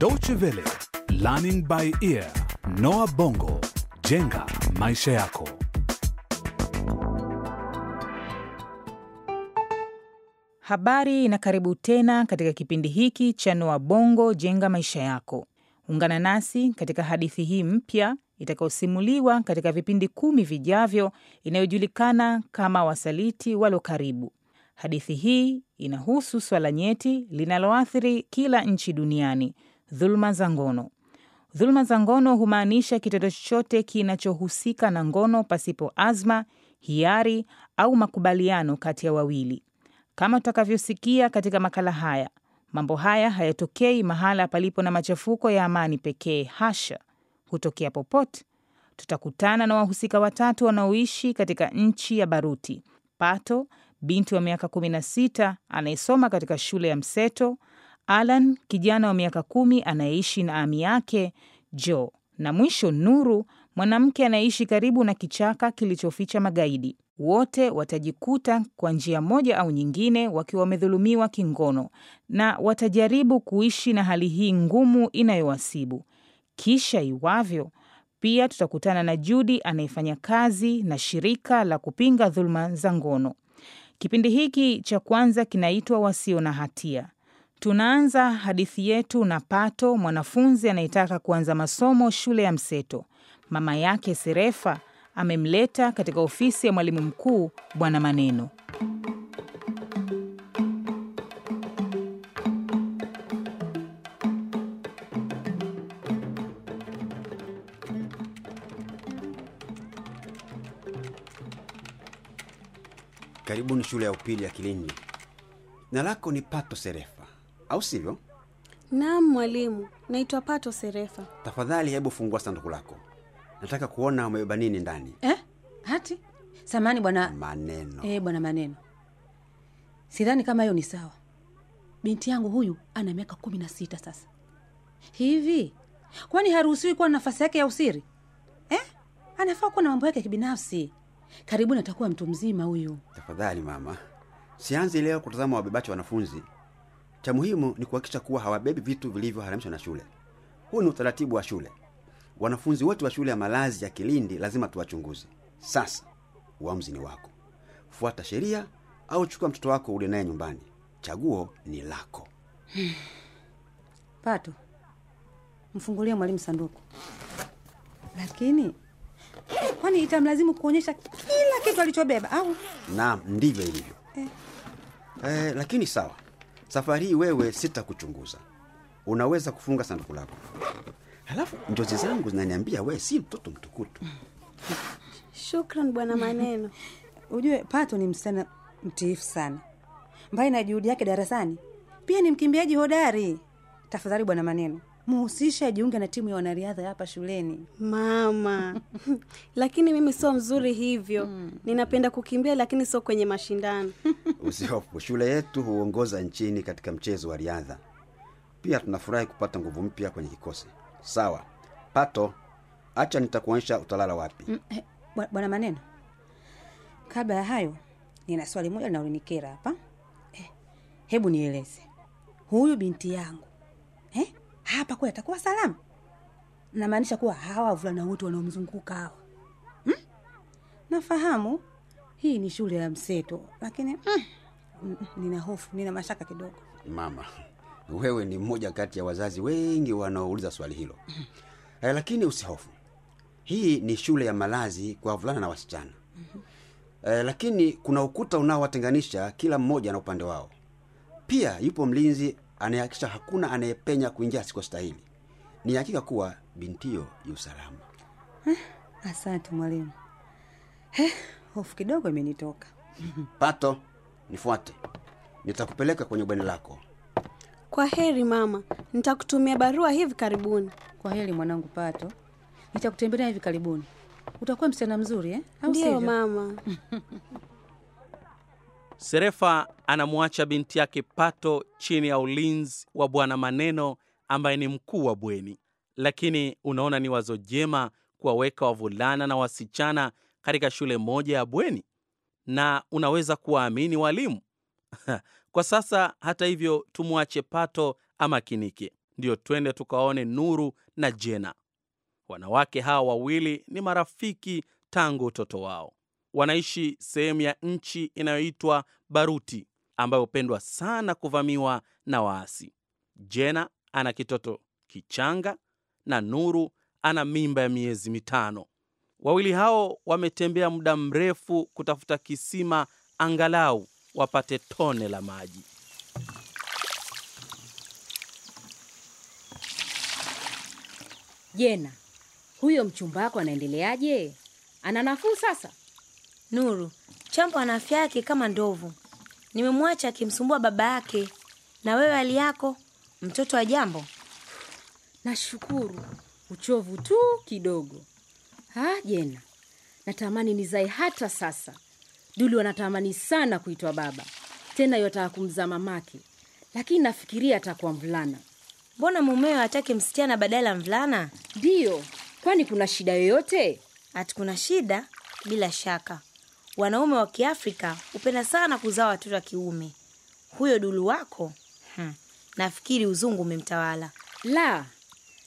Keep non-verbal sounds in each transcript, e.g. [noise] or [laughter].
Deutsche Welle, Learning by Ear, Noah Bongo, jenga maisha yako. Habari na karibu tena katika kipindi hiki cha Noa Bongo Jenga Maisha Yako. Ungana nasi katika hadithi hii mpya itakayosimuliwa katika vipindi kumi vijavyo inayojulikana kama Wasaliti Walo Karibu. Hadithi hii inahusu swala nyeti linaloathiri kila nchi duniani, dhuluma za ngono. Dhuluma za ngono humaanisha kitendo chochote kinachohusika na ngono pasipo azma, hiari au makubaliano kati ya wawili. Kama tutakavyosikia katika makala haya, mambo haya hayatokei mahala palipo na machafuko ya amani pekee. Hasha, hutokea popote. Tutakutana na wahusika watatu wanaoishi katika nchi ya baruti: Pato, binti wa miaka 16 anayesoma katika shule ya mseto; Alan, kijana wa miaka kumi anayeishi na ami yake Jo, na mwisho Nuru, mwanamke anayeishi karibu na kichaka kilichoficha magaidi. Wote watajikuta kwa njia moja au nyingine wakiwa wamedhulumiwa kingono na watajaribu kuishi na hali hii ngumu inayowasibu. Kisha iwavyo, pia tutakutana na Judi anayefanya kazi na shirika la kupinga dhuluma za ngono. Kipindi hiki cha kwanza kinaitwa Wasio na Hatia. Tunaanza hadithi yetu na Pato, mwanafunzi anayetaka kuanza masomo shule ya mseto. Mama yake Serefa amemleta katika ofisi ya mwalimu mkuu Bwana Maneno. Karibuni shule ya upili ya Kilinyi. Jina lako ni Pato Serefa, au sivyo? Naam mwalimu, naitwa Pato Serefa. Tafadhali hebu fungua sanduku lako, nataka kuona umebeba nini ndani. Eh? Hati? Samani bwana Maneno. eh, bwana Maneno, sidhani kama hiyo ni sawa. Binti yangu huyu ana miaka kumi na sita sasa hivi, kwani haruhusiwi kuwa na nafasi yake ya usiri eh? Anafaa kuwa na mambo yake ya kibinafsi. Karibuni atakuwa mtu mzima huyu. Tafadhali mama, sianzi leo kutazama wabebaji wanafunzi. Cha muhimu ni kuhakikisha kuwa hawabebi vitu vilivyoharamishwa na shule. Huu ni utaratibu wa shule. Wanafunzi wote wa shule ya malazi ya Kilindi lazima tuwachunguze. Sasa uamuzi ni wako, fuata sheria au chukua mtoto wako ule naye nyumbani. Chaguo ni lako. [sighs] Pato, mfungulie mwalimu sanduku. Lakini kwani itamlazimu kuonyesha kila kitu alichobeba au? Naam, ndivyo ilivyo. Eh, lakini sawa, safari hii wewe sitakuchunguza, unaweza kufunga sanduku lako. Halafu njozi zangu zinaniambia wee si mtoto mtukutu. Shukran bwana Maneno. Ujue Pato ni msichana mtiifu sana, mbali na juhudi yake darasani, pia ni mkimbiaji hodari. Tafadhali bwana Maneno, muhusishe ajiunge na timu ya wanariadha hapa shuleni. Mama, [laughs] lakini mimi sio mzuri hivyo. Ninapenda kukimbia, lakini sio kwenye mashindano. [laughs] Usihofu, shule yetu huongoza nchini katika mchezo wa riadha. Pia tunafurahi kupata nguvu mpya kwenye kikosi. Sawa Pato, acha nitakuonyesha utalala wapi. Mm, eh, bwana Maneno, kabla ya hayo, nina swali moja linalonikera hapa. Eh, hebu nieleze, huyu binti yangu hapa kweli atakuwa salama? Namaanisha kuwa hawa wavulana wote wanaomzunguka hawa hmm? Nafahamu hii ni shule ya mseto, lakini mm, mm, nina hofu, nina mashaka kidogo. Mama, wewe ni mmoja kati ya wazazi wengi wanaouliza swali hilo. Eh, lakini usihofu, hii ni shule ya malazi kwa wavulana na wasichana. Eh, lakini kuna ukuta unaowatenganisha kila mmoja na upande wao. Pia yupo mlinzi anayehakikisha hakuna anayepenya kuingia asikostahili. Ni hakika kuwa bintio yu salama. Asante mwalimu. Eh, hofu kidogo imenitoka. [laughs] Pato, nifuate, nitakupeleka kwenye bweni lako. Kwa heri mama, nitakutumia barua hivi karibuni. Kwa heri mwanangu Pato, nitakutembelea hivi karibuni. Utakuwa msichana mzuri eh? Au sivyo? mama. [laughs] Serefa anamwacha binti yake Pato chini ya ulinzi wa Bwana Maneno ambaye ni mkuu wa bweni. Lakini unaona ni wazo jema kuwaweka wavulana na wasichana katika shule moja ya bweni, na unaweza kuwaamini walimu. [laughs] Kwa sasa, hata hivyo, tumwache Pato amakinike. ndiyo twende tukaone Nuru na Jena. Wanawake hawa wawili ni marafiki tangu utoto wao. Wanaishi sehemu ya nchi inayoitwa Baruti, ambayo hupendwa sana kuvamiwa na waasi. Jena ana kitoto kichanga na Nuru ana mimba ya miezi mitano. Wawili hao wametembea muda mrefu kutafuta kisima, angalau wapate tone la maji. Jena, huyo mchumba wako anaendeleaje? Ana nafuu sasa? Nuru, Chambo ana afya yake kama ndovu. Nimemwacha akimsumbua baba yake. Na wewe hali yako, mtoto wa Jambo? Nashukuru, uchovu tu kidogo. Ha, Jena, natamani nizae hata sasa. Duli anatamani sana kuitwa baba, tena yotaka kumzaa mamake, lakini nafikiria atakuwa mvulana. Mbona mumeo hataki msichana badala ya mvulana? Ndiyo, kwani kuna shida yoyote? Ati kuna shida? Bila shaka, wanaume wa Kiafrika hupenda sana kuzaa watoto wa kiume. Huyo dulu wako hmm. Nafikiri uzungu umemtawala. La,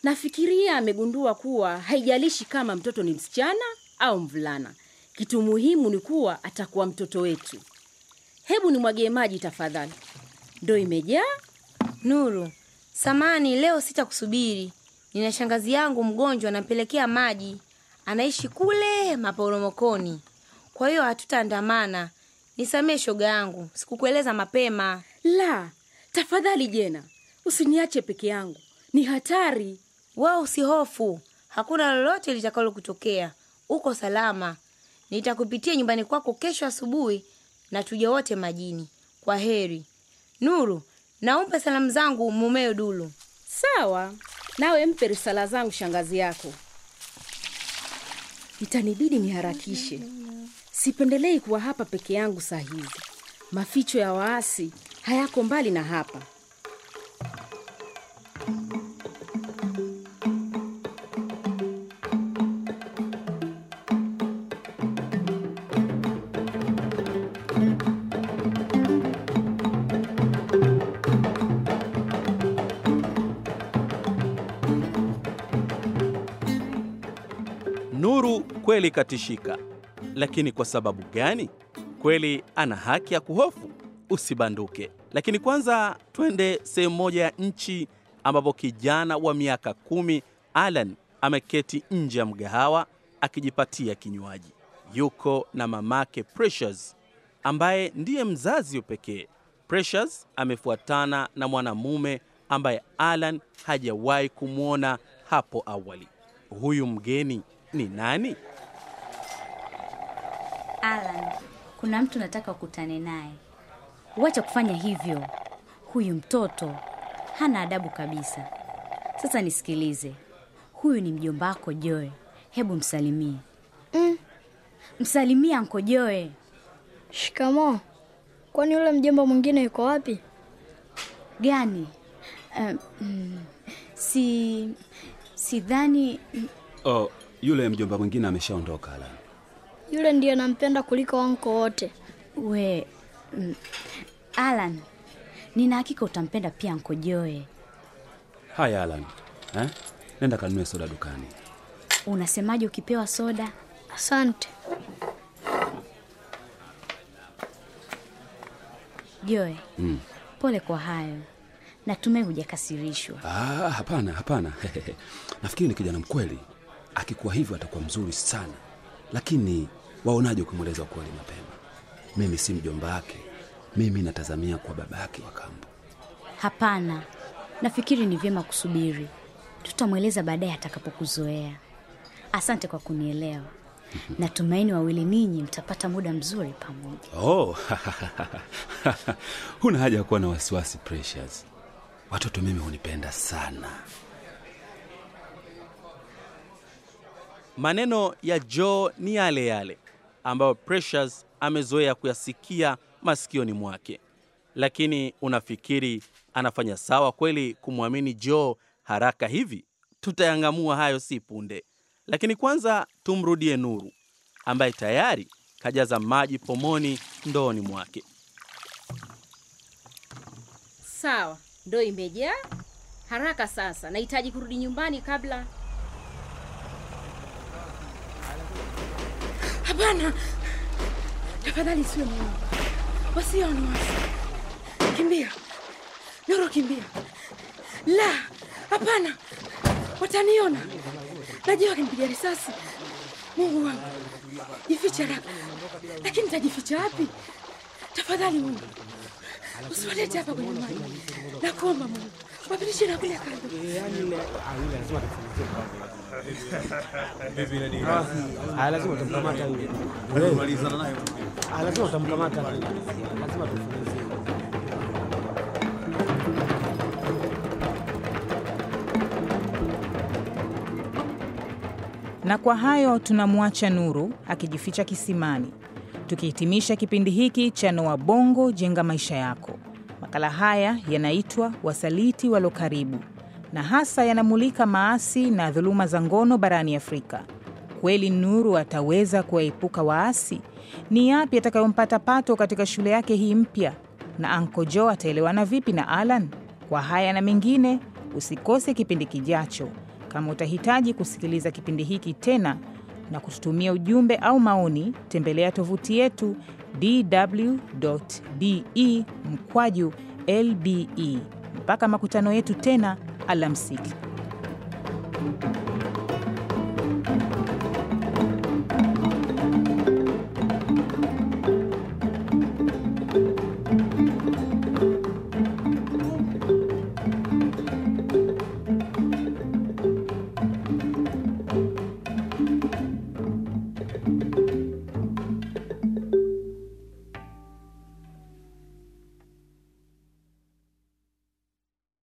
nafikiria amegundua kuwa haijalishi kama mtoto ni msichana au mvulana, kitu muhimu ni kuwa atakuwa mtoto wetu. Hebu nimwagie maji tafadhali. Ndo imejaa. Nuru, samani, leo sitakusubiri. Nina shangazi yangu mgonjwa, nampelekea maji. Anaishi kule maporomokoni, kwa hiyo hatutaandamana. Nisamee shoga yangu, sikukueleza mapema. La, tafadhali Jena, usiniache peke yangu, ni hatari. Wewe usihofu, hakuna lolote litakalo kutokea. Uko salama. Nitakupitia nyumbani kwako kesho asubuhi na tuje wote majini. Kwa heri. Nuru, naumpe salamu zangu mumeo Dulu. Sawa, nawe mpe risala zangu shangazi yako. Itanibidi niharakishe, sipendelei kuwa hapa peke yangu saa hizi. Maficho ya waasi hayako mbali na hapa. Nuru kweli katishika, lakini kwa sababu gani? Kweli ana haki ya kuhofu? Usibanduke. Lakini kwanza twende sehemu moja ya nchi ambapo kijana wa miaka kumi Alan ameketi nje ya mgahawa akijipatia kinywaji. Yuko na mamake Precious ambaye ndiye mzazi pekee. Precious amefuatana na mwanamume ambaye Alan hajawahi kumwona hapo awali. Huyu mgeni ni nani? Alan, kuna mtu nataka ukutane naye. Wacha kufanya hivyo. Huyu mtoto hana adabu kabisa. Sasa nisikilize, huyu ni mjomba wako Joe. Hebu msalimie. Mm. Msalimie anko Joe. Shikamoo. Kwani yule mjomba mwingine yuko wapi? Gani? Um, mm, si sidhani Oh, yule mjomba mwingine ameshaondoka Alan. Yule ndiye nampenda kuliko wanko wote. we mm, Alan, nina hakika utampenda pia anko Joe. Haya Alan, eh? Nenda kanunue soda dukani. Unasemaje ukipewa soda? Asante. Joe, Mm. pole kwa hayo. Natumai hujakasirishwa. Ah, hapana, hapana. [laughs] Nafikiri ni kijana mkweli. Akikuwa hivyo atakuwa mzuri sana. Lakini waonaje ukimweleza ukweli mapema? Mimi si mjomba wake. Mimi natazamia kwa baba yake wa kambo. Hapana, nafikiri ni vyema kusubiri. Tutamweleza baadaye atakapokuzoea. Asante kwa kunielewa. Natumaini wawili ninyi mtapata muda mzuri pamoja. Oh, [laughs] huna haja ya kuwa na wasiwasi Precious. Watoto mimi hunipenda sana. Maneno ya Joe ni yale yale ambayo Precious amezoea kuyasikia masikioni mwake. Lakini unafikiri anafanya sawa kweli kumwamini Joe haraka hivi? Tutayang'amua hayo si punde, lakini kwanza tumrudie Nuru ambaye tayari kajaza maji pomoni ndooni mwake. Sawa, ndo imejaa. haraka sasa, nahitaji kurudi nyumbani kabla. Hapana, tafadhali siwe mwongo, wasione wasi. Kimbia Nuru, kimbia! La, hapana, wataniona. Najua wakimpiga risasi. Mungu wangu, jificha haraka. Lakini tajificha wapi? Tafadhali Mungu, usiwalete hapa kwenye maji. Nakuomba Mungu, kando. Ah, lazima utamkamata. Ah, lazima utamkamata. Lazima. Na kwa hayo tunamwacha Nuru akijificha kisimani, tukihitimisha kipindi hiki cha Noa Bongo Jenga Maisha Yako. Makala haya yanaitwa Wasaliti Walo Karibu, na hasa yanamulika maasi na dhuluma za ngono barani Afrika. Kweli Nuru ataweza kuwaepuka waasi? Ni yapi atakayompata Pato katika shule yake hii mpya? Na Anko Jo ataelewana vipi na Alan? Kwa haya na mengine, usikose kipindi kijacho. Kama utahitaji kusikiliza kipindi hiki tena na kututumia ujumbe au maoni, tembelea tovuti yetu dw.de mkwaju lbe. Mpaka makutano yetu tena, alamsiki.